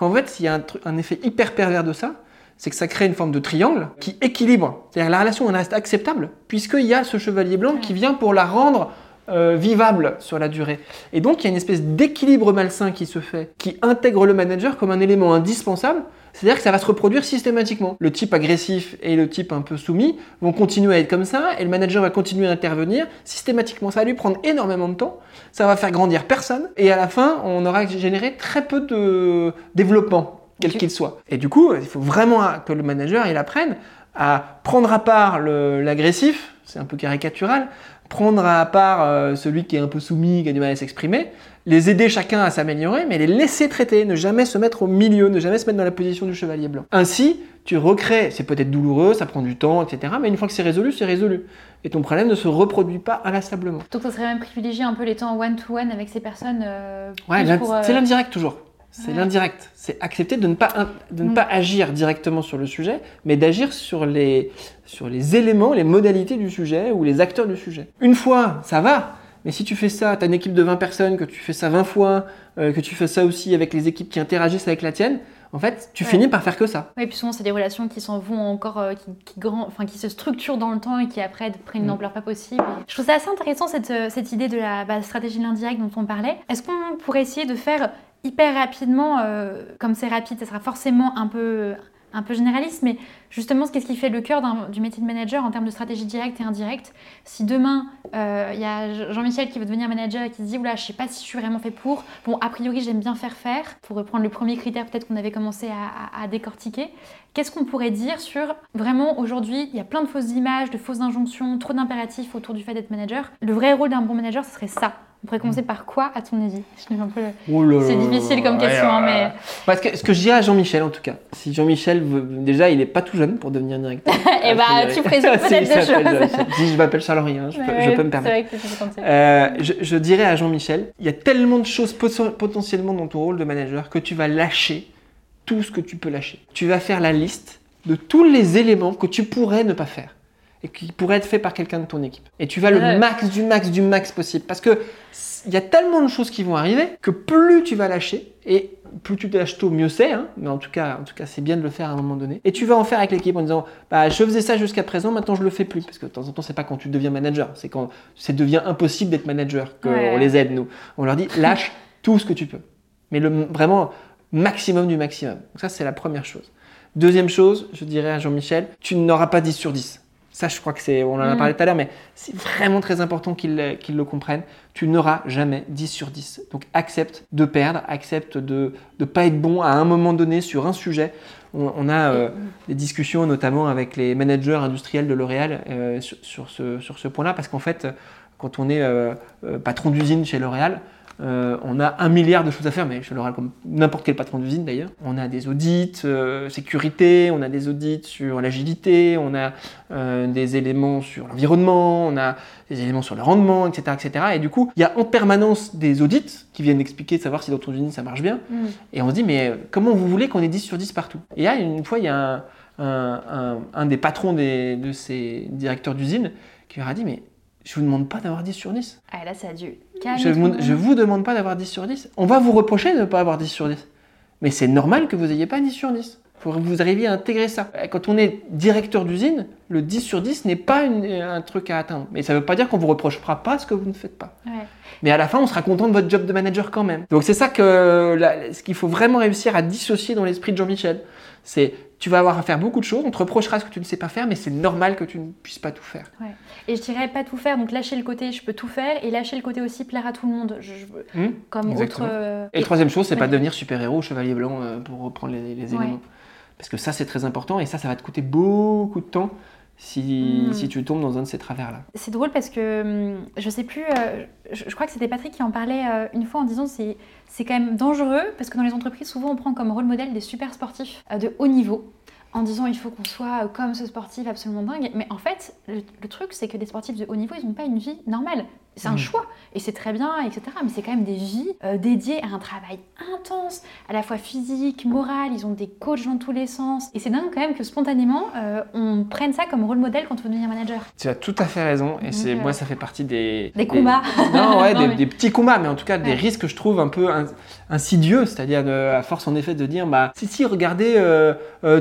En fait il y a un, un effet hyper pervers de ça, c'est que ça crée une forme de triangle qui équilibre. C'est-à-dire la relation reste acceptable puisqu'il y a ce chevalier blanc qui vient pour la rendre euh, vivable sur la durée. Et donc il y a une espèce d'équilibre malsain qui se fait, qui intègre le manager comme un élément indispensable. C'est-à-dire que ça va se reproduire systématiquement. Le type agressif et le type un peu soumis vont continuer à être comme ça, et le manager va continuer à intervenir systématiquement. Ça va lui prendre énormément de temps, ça va faire grandir personne, et à la fin, on aura généré très peu de développement, quel qu'il soit. Et du coup, il faut vraiment que le manager il apprenne à prendre à part l'agressif, c'est un peu caricatural, prendre à part euh, celui qui est un peu soumis, qui a du mal à s'exprimer, les aider chacun à s'améliorer, mais les laisser traiter, ne jamais se mettre au milieu, ne jamais se mettre dans la position du chevalier blanc. Ainsi, tu recrées, c'est peut-être douloureux, ça prend du temps, etc. Mais une fois que c'est résolu, c'est résolu. Et ton problème ne se reproduit pas inlassablement. Donc ça serait même privilégier un peu les temps one-to-one avec ces personnes. euh, Ouais, euh, c'est l'indirect toujours. C'est Ouais. l'indirect. C'est accepter de ne, pas, de ne Mm. pas agir directement sur le sujet, mais d'agir sur les, sur les éléments, les modalités du sujet ou les acteurs du sujet. Une fois, ça va. Mais si tu fais ça, tu as une équipe de 20 personnes, que tu fais ça 20 fois, euh, que tu fais ça aussi avec les équipes qui interagissent avec la tienne, en fait, tu Ouais. finis par faire que ça. Ouais, puis souvent, c'est des relations qui s'en vont encore, euh, qui, qui, grand, enfin, qui se structurent dans le temps et qui après prennent une Mm. ampleur pas possible. Je trouve ça assez intéressant cette, euh, cette idée de la bah, stratégie de l'indirect dont on parlait. Est-ce qu'on pourrait essayer de faire hyper rapidement, euh, comme c'est rapide, ça sera forcément un peu, généraliste, mais justement, qu'est-ce qui fait le cœur du métier de manager en termes de stratégie directe et indirecte Si demain, euh, il y a Jean-Michel qui veut devenir manager et qui se dit, oula, je sais pas si je suis vraiment fait pour, bon, a priori, j'aime bien faire faire, pour reprendre le premier critère peut-être qu'on avait commencé à- à- à décortiquer, Qu'est-ce qu'on pourrait dire sur vraiment aujourd'hui, il y a plein de fausses images, de fausses injonctions, trop d'impératifs autour du fait d'être manager. Le vrai rôle d'un bon manager, ce serait ça. On pourrait commencer par quoi, à ton avis? Je C'est difficile comme question, hein, Ouais, mais- ouais. Parce que ce que je dirais à Jean-Michel en tout cas, si Jean-Michel veut, déjà il est pas tout jeune pour devenir directeur. Eh bah, tu présumes Si, peut-être des s'appelle choses. Jean-Michel. Si je m'appelle Charles-Henri, je, peux, je peux me permettre. Vrai que. Euh, je, je dirais à Jean-Michel, il y a tellement de choses poten- potentiellement dans ton rôle de manager que tu vas lâcher tout ce que tu peux lâcher. Tu vas faire la liste de tous les éléments que tu pourrais ne pas faire et qui pourraient être faits par quelqu'un de ton équipe. Et tu vas le max du max du max possible parce que il y a tellement de choses qui vont arriver que plus tu vas lâcher et plus tu te lâches tôt, mieux c'est. hein. mais en tout cas, en tout cas, c'est bien de le faire à un moment donné. Et tu vas en faire avec l'équipe en disant, bah, je faisais ça jusqu'à présent, maintenant je le fais plus. Parce que de temps en temps, c'est pas quand tu deviens manager, c'est quand ça devient impossible d'être manager qu'on Ouais. les aide nous. On leur dit, lâche tout ce que tu peux. Mais le vraiment maximum du maximum. Donc ça, c'est la première chose. Deuxième chose, je dirais à Jean-Michel, tu n'auras pas 10 sur 10. Ça, je crois que c'est, on en a Mm. parlé tout à l'heure, mais c'est vraiment très important qu'ils le- qu'ils le comprennent. Tu n'auras jamais 10 sur 10. Donc accepte de perdre, accepte de ne pas être bon à un moment donné sur un sujet. On, on a euh, des discussions notamment avec les managers industriels de L'Oréal euh, sur, sur ce, sur ce point-là, parce qu'en fait, quand on est euh, euh, patron d'usine chez L'Oréal, euh, on a un milliard de choses à faire, mais chez L'Oréal comme n'importe quel patron d'usine d'ailleurs. On a des audits euh, sécurité, on a des audits sur l'agilité, on a euh, des éléments sur l'environnement, on a des éléments sur le rendement, etc., etc. Et du coup, il y a en permanence des audits qui viennent expliquer, de savoir si dans ton usine ça marche bien. Mm. Et on se dit, mais comment vous voulez qu'on ait 10 sur 10 partout? Et là, une fois, il y a un, un- un- un des patrons des- de ces directeurs d'usine qui leur a dit, mais je vous demande pas d'avoir 10 sur 10. Ah, là, ça a dû Je vous, je vous demande pas d'avoir 10 sur 10. On va vous reprocher de ne pas avoir 10 sur 10. Mais c'est normal que vous n'ayez pas 10 sur 10. Faut que vous arriviez à intégrer ça. Quand on est directeur d'usine, le 10 sur 10 n'est pas une- un truc à atteindre. Mais ça ne veut pas dire qu'on vous reprochera pas ce que vous ne faites pas. Ouais. Mais à la fin, on sera content de votre job de manager quand même. Donc c'est ça que ce qu'il faut vraiment réussir à dissocier dans l'esprit de Jean-Michel. C'est tu vas avoir à faire beaucoup de choses, on te reprochera ce que tu ne sais pas faire, mais c'est normal que tu ne puisses pas tout faire. Et je dirais pas tout faire, donc lâcher le côté je peux tout faire et lâcher le côté aussi plaire à tout le monde. Je, je- Hmm comme Exactement. autre. euh, Et la troisième chose, c'est pas Ouais. devenir super-héros ou chevalier blanc euh, pour reprendre les, les Ouais. éléments. Parce que ça, c'est très important et ça, ça va te coûter beaucoup de temps si, Mm. si tu tombes dans un de ces travers-là. C'est drôle parce que hum, je sais plus, euh, je, je crois que c'était Patrick qui en parlait euh, une fois en disant c'est c'est quand même dangereux parce que dans les entreprises souvent on prend comme rôle modèle des super sportifs euh, de haut niveau en disant il faut qu'on soit comme ce sportif absolument dingue. Mais en fait le, le truc c'est que des sportifs de haut niveau ils n'ont pas une vie normale. C'est un Mm. choix et c'est très bien etc. Mais c'est quand même des vies euh, dédiées à un travail intense, à la fois physique, moral. Ils ont des coachs dans tous les sens et c'est dingue quand même que spontanément euh, on prenne ça comme rôle modèle quand on veut devenir manager. Tu as tout à fait raison et c'est euh, moi, ça fait partie des... Des combats. Non, ouais, Non, des, mais- des petits combats, mais en tout cas des risques que je trouve un peu ins- insidieux, c'est-à-dire à force en effet de dire, bah si si, regardez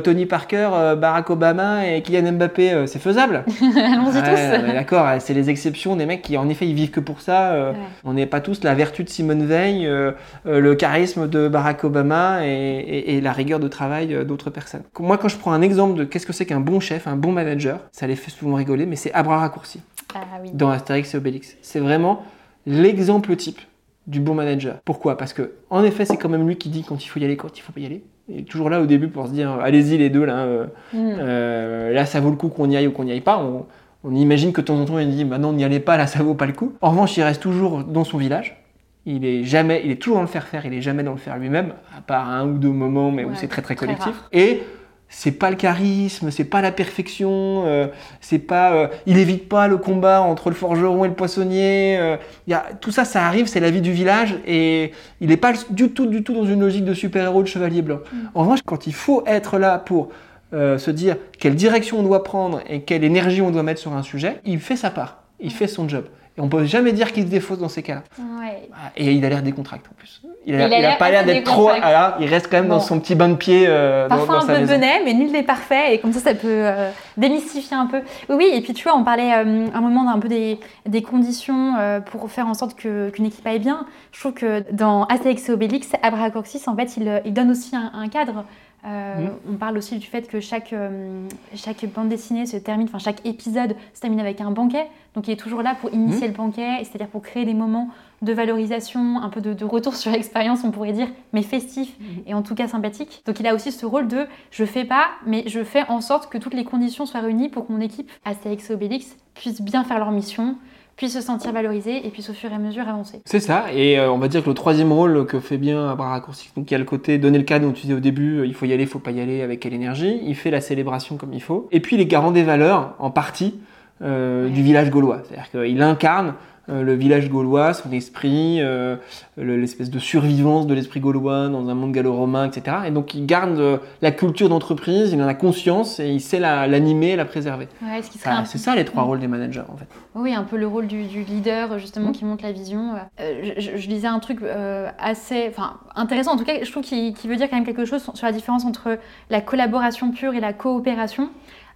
Tony Parker, Barack Obama et Kylian Mbappé, c'est faisable. Allons-y tous. D'accord, c'est les exceptions des mecs qui en effet ils vivent que pour ça. euh, Ouais. On n'est pas tous la vertu de Simone Veil, euh, euh, le charisme de Barack Obama et, et- et la rigueur de travail d'autres personnes. Moi, quand je prends un exemple de qu'est-ce que c'est qu'un bon chef, un bon manager, ça les fait souvent rigoler, mais c'est à bras raccourcis Ah oui. dans Astérix et Obélix. C'est vraiment l'exemple type du bon manager. Pourquoi? Parce que en effet, c'est quand même lui qui dit quand il faut y aller, quand il faut pas y aller. Il est toujours là au début pour se dire allez-y les deux là. euh, Mm. euh, là, ça vaut le coup qu'on y aille ou qu'on n'y aille pas. On, on imagine que de temps en temps, il dit bah non, n'y allez pas, là, ça vaut pas le coup. En revanche, il reste toujours dans son village. il est jamais, il est toujours dans le faire faire, il est jamais dans le faire lui-même, à part un ou deux moments, mais où c'est très très collectif. Et c'est pas le charisme, c'est pas la perfection, euh, c'est pas, euh, il évite pas le combat entre le forgeron et le poissonnier. euh, y a, tout ça, ça arrive, c'est la vie du village, et il est pas du tout, du tout dans une logique de super-héros de chevalier blanc. En revanche, quand il faut être là pour euh, se dire quelle direction on doit prendre et quelle énergie on doit mettre sur un sujet, il fait sa part, il fait son job. Et on peut jamais dire qu'il se défausse dans ces cas-là. Ouais. Et il a l'air décontracté en plus. Il a, Il a il a l'air pas l'air d'être trop. là, il reste quand même dans son petit bain de pied euh, Parfois dans un peu benet, mais nul n'est parfait, et comme ça, ça peut euh, démystifier un peu. Oui, oui, et puis tu vois, on parlait euh, un moment d'un peu des, des conditions pour faire en sorte qu'une équipe aille bien. Je trouve que dans Astérix et Obélix, Abracoxis, en fait, il, il donne aussi un, un cadre. Euh, Mhm. On parle aussi du fait que chaque, euh, chaque bande dessinée se termine, enfin chaque épisode se termine avec un banquet. Donc il est toujours là pour initier le banquet, c'est-à-dire pour créer des moments de valorisation, un peu de, de retour sur l'expérience, on pourrait dire, mais festif et en tout cas sympathique. Donc il a aussi ce rôle de je fais pas, mais je fais en sorte que toutes les conditions soient réunies pour que mon équipe, Astérix et Obélix, puisse bien faire leur mission, puisse se sentir valorisée et puisse au fur et à mesure avancer. C'est ça, et euh, on va dire que le troisième rôle que fait bien bras raccourcis, donc il y a le côté donner le cadre dont tu disais au début, euh, il faut y aller, il faut pas y aller, avec quelle énergie, il fait la célébration comme il faut, et puis il est garant des valeurs, en partie, euh, du village gaulois, c'est-à-dire qu'il incarne le village gaulois, son esprit, euh, le- l'espèce de survivance de l'esprit gaulois dans un monde gallo-romain, etc. Et donc il garde euh, la culture d'entreprise, il en a conscience, et il sait la- l'animer, la, préserver. Ouais, ce Ça, C'est ça les trois rôles des managers, en fait. Oui, un peu le rôle du, du leader, justement, Mm. qui montre la vision. Euh, je, je- lisais un truc euh, assez enfin, intéressant, en tout cas, je trouve qu'il veut dire quand même quelque chose sur la différence entre la collaboration pure et la coopération.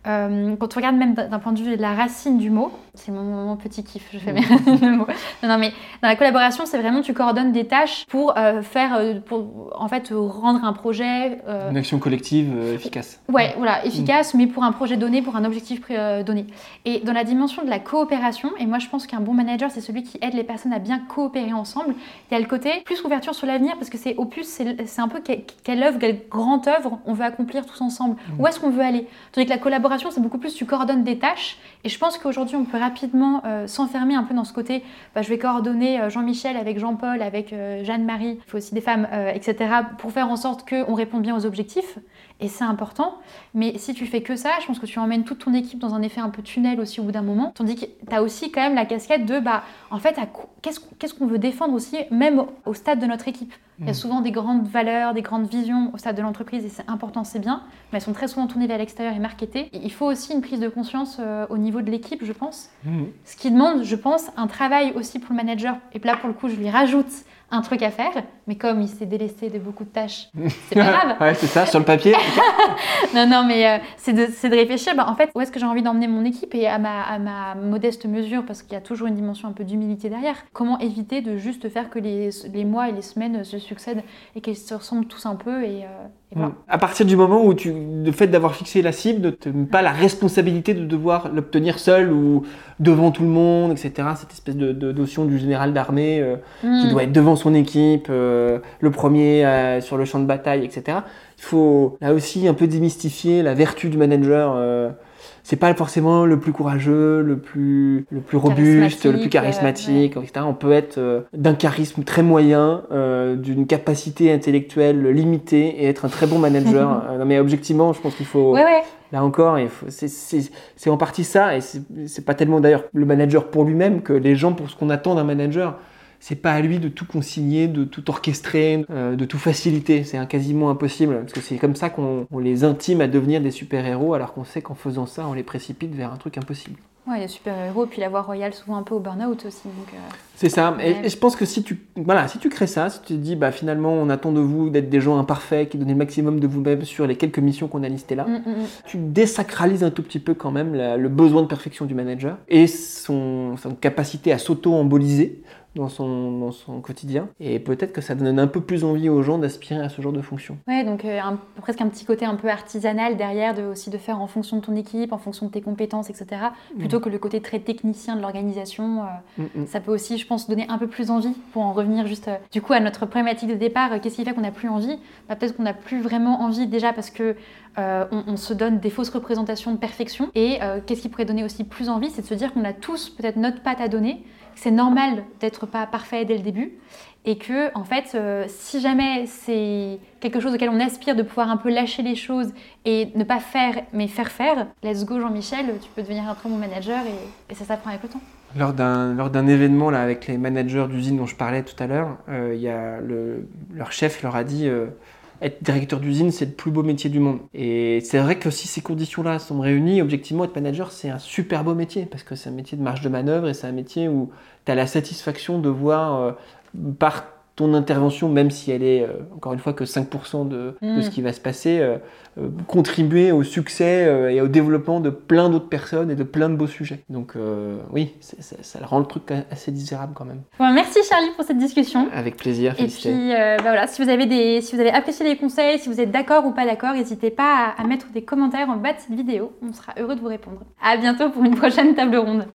Euh, quand on regarde même d'un point de vue de la racine du mot, c'est mon, mon petit kiff, je fais mes de mots. Non, non, mais dans la collaboration, c'est vraiment tu coordonnes des tâches pour euh, faire, euh, pour en fait rendre un projet euh, Une action collective euh, efficace. Ouais, voilà, efficace, mais pour un projet donné, pour un objectif donné. Et dans la dimension de la coopération, et moi je pense qu'un bon manager, c'est celui qui aide les personnes à bien coopérer ensemble. Il y a le côté plus ouverture sur l'avenir, parce que c'est opus, c'est c'est un peu que- quelle œuvre, quelle grande œuvre on veut accomplir tous ensemble. Où est-ce qu'on veut aller? Tandis que la collaboration, c'est beaucoup plus tu coordonnes des tâches. Et je pense qu'aujourd'hui, on peut rapidement euh, s'enfermer un peu dans ce côté, bah, je vais coordonner euh, Jean-Michel avec Jean-Paul, avec euh, Jeanne-Marie, il faut aussi des femmes, etc., pour faire en sorte qu'on réponde bien aux objectifs. Et c'est important. Mais si tu fais que ça, je pense que tu emmènes toute ton équipe dans un effet un peu tunnel aussi au bout d'un moment. Tandis que tu as aussi quand même la casquette de, bah, en fait, qu'est-ce qu'on veut défendre aussi, même au, stade de notre équipe. Il y a Mm. souvent des grandes valeurs, des grandes visions au stade de l'entreprise et c'est important, c'est bien, mais elles sont très souvent tournées vers l'extérieur et marketées. Et il faut aussi une prise de conscience euh, au niveau de l'équipe, je pense. Mhm. Ce qui demande, je pense, un travail aussi pour le manager. Et là, pour le coup, je lui rajoute un truc à faire, mais comme il s'est délesté de beaucoup de tâches, c'est pas grave. ouais, c'est ça, sur le papier. Non, non, mais euh, c'est de, réfléchir, bah, en fait, où est-ce que j'ai envie d'emmener mon équipe et à ma, à ma modeste mesure, parce qu'il y a toujours une dimension un peu d'humilité derrière. Comment éviter de juste faire que les, les mois et les semaines se succèdent et qu'ils se ressemblent tous un peu et, euh, et voilà. À partir du moment où tu, le fait d'avoir fixé la cible, de te pas la responsabilité de devoir l'obtenir seul ou devant tout le monde, etc. Cette espèce de, de notion du général d'armée euh, qui Mm. doit être devant son équipe, euh, le premier euh, sur le champ de bataille, etc. Il faut là aussi un peu démystifier la vertu du manager. Euh, c'est pas forcément le plus courageux, le plus, le plus robuste, le plus Charismatique, charismatique, etc. On peut être euh, d'un charisme très moyen, euh, d'une capacité intellectuelle limitée et être un très bon manager. Euh, non, mais objectivement, je pense qu'il faut, Ouais, ouais. là encore, c'est- en partie ça, et c'est pas tellement d'ailleurs le manager pour lui-même que les gens pour ce qu'on attend d'un manager. C'est pas à lui de tout consigner, de tout orchestrer, euh, de tout faciliter. C'est quasiment impossible, parce que c'est comme ça qu'on on les intime à devenir des super-héros, alors qu'on sait qu'en faisant ça, on les précipite vers un truc impossible. Ouais, les super-héros, puis la voie royale souvent un peu au burn-out aussi. Euh, C'est ça. Et, Ouais. et je pense que si tu, voilà, si tu crées ça, si tu te dis, bah, finalement, on attend de vous d'être des gens imparfaits, qui donnent le maximum de vous-même sur les quelques missions qu'on a listées là, mm, mm, mm. tu désacralises un tout petit peu quand même la- le besoin de perfection du manager et son, son capacité à s'auto-emboliser dans son, dans son quotidien. Et peut-être que ça donne un peu plus envie aux gens d'aspirer à ce genre de fonction. Ouais, donc euh, un- presque un petit côté un peu artisanal derrière, de, aussi de faire en fonction de ton équipe, en fonction de tes compétences, etc. Plutôt que le côté très technicien de l'organisation. euh, Mm, mm. ça peut aussi, je pense, donner un peu plus envie pour en revenir juste euh, du coup à notre problématique de départ. Qu'est-ce qui fait qu'on n'a plus envie? Bah, Peut-être qu'on n'a plus vraiment envie déjà parce que on, on se donne des fausses représentations de perfection. Et qu'est-ce qui pourrait donner aussi plus envie? C'est de se dire qu'on a tous peut-être notre patte à donner. C'est normal d'être pas parfait dès le début et que en fait euh, si jamais c'est quelque chose auquel on aspire de pouvoir un peu lâcher les choses et ne pas faire mais faire faire let's go Jean-Michel tu peux devenir un très bon manager et, ça s'apprend avec le temps. Lors d'un événement là avec les managers d'usine dont je parlais tout à l'heure euh, leur chef leur a dit euh, être directeur d'usine, c'est le plus beau métier du monde. Et c'est vrai que si ces conditions-là sont réunies, objectivement, être manager, c'est un super beau métier, parce que c'est un métier de marge de manœuvre et c'est un métier où tu as la satisfaction de voir par ton intervention, même si elle est, euh, encore une fois, que 5% de, de, ce mm. qui va se passer, euh, euh, contribuer au succès et au développement de plein d'autres personnes et de plein de beaux sujets. Donc oui, ça, rend le truc assez désirable quand même. merci Charlie pour cette discussion. Avec plaisir, Et puis bah voilà, si vous, avez des, si vous avez apprécié les conseils, si vous êtes d'accord ou pas d'accord, n'hésitez pas à, à mettre des commentaires en bas de cette vidéo. On sera heureux de vous répondre. À bientôt pour une prochaine table ronde.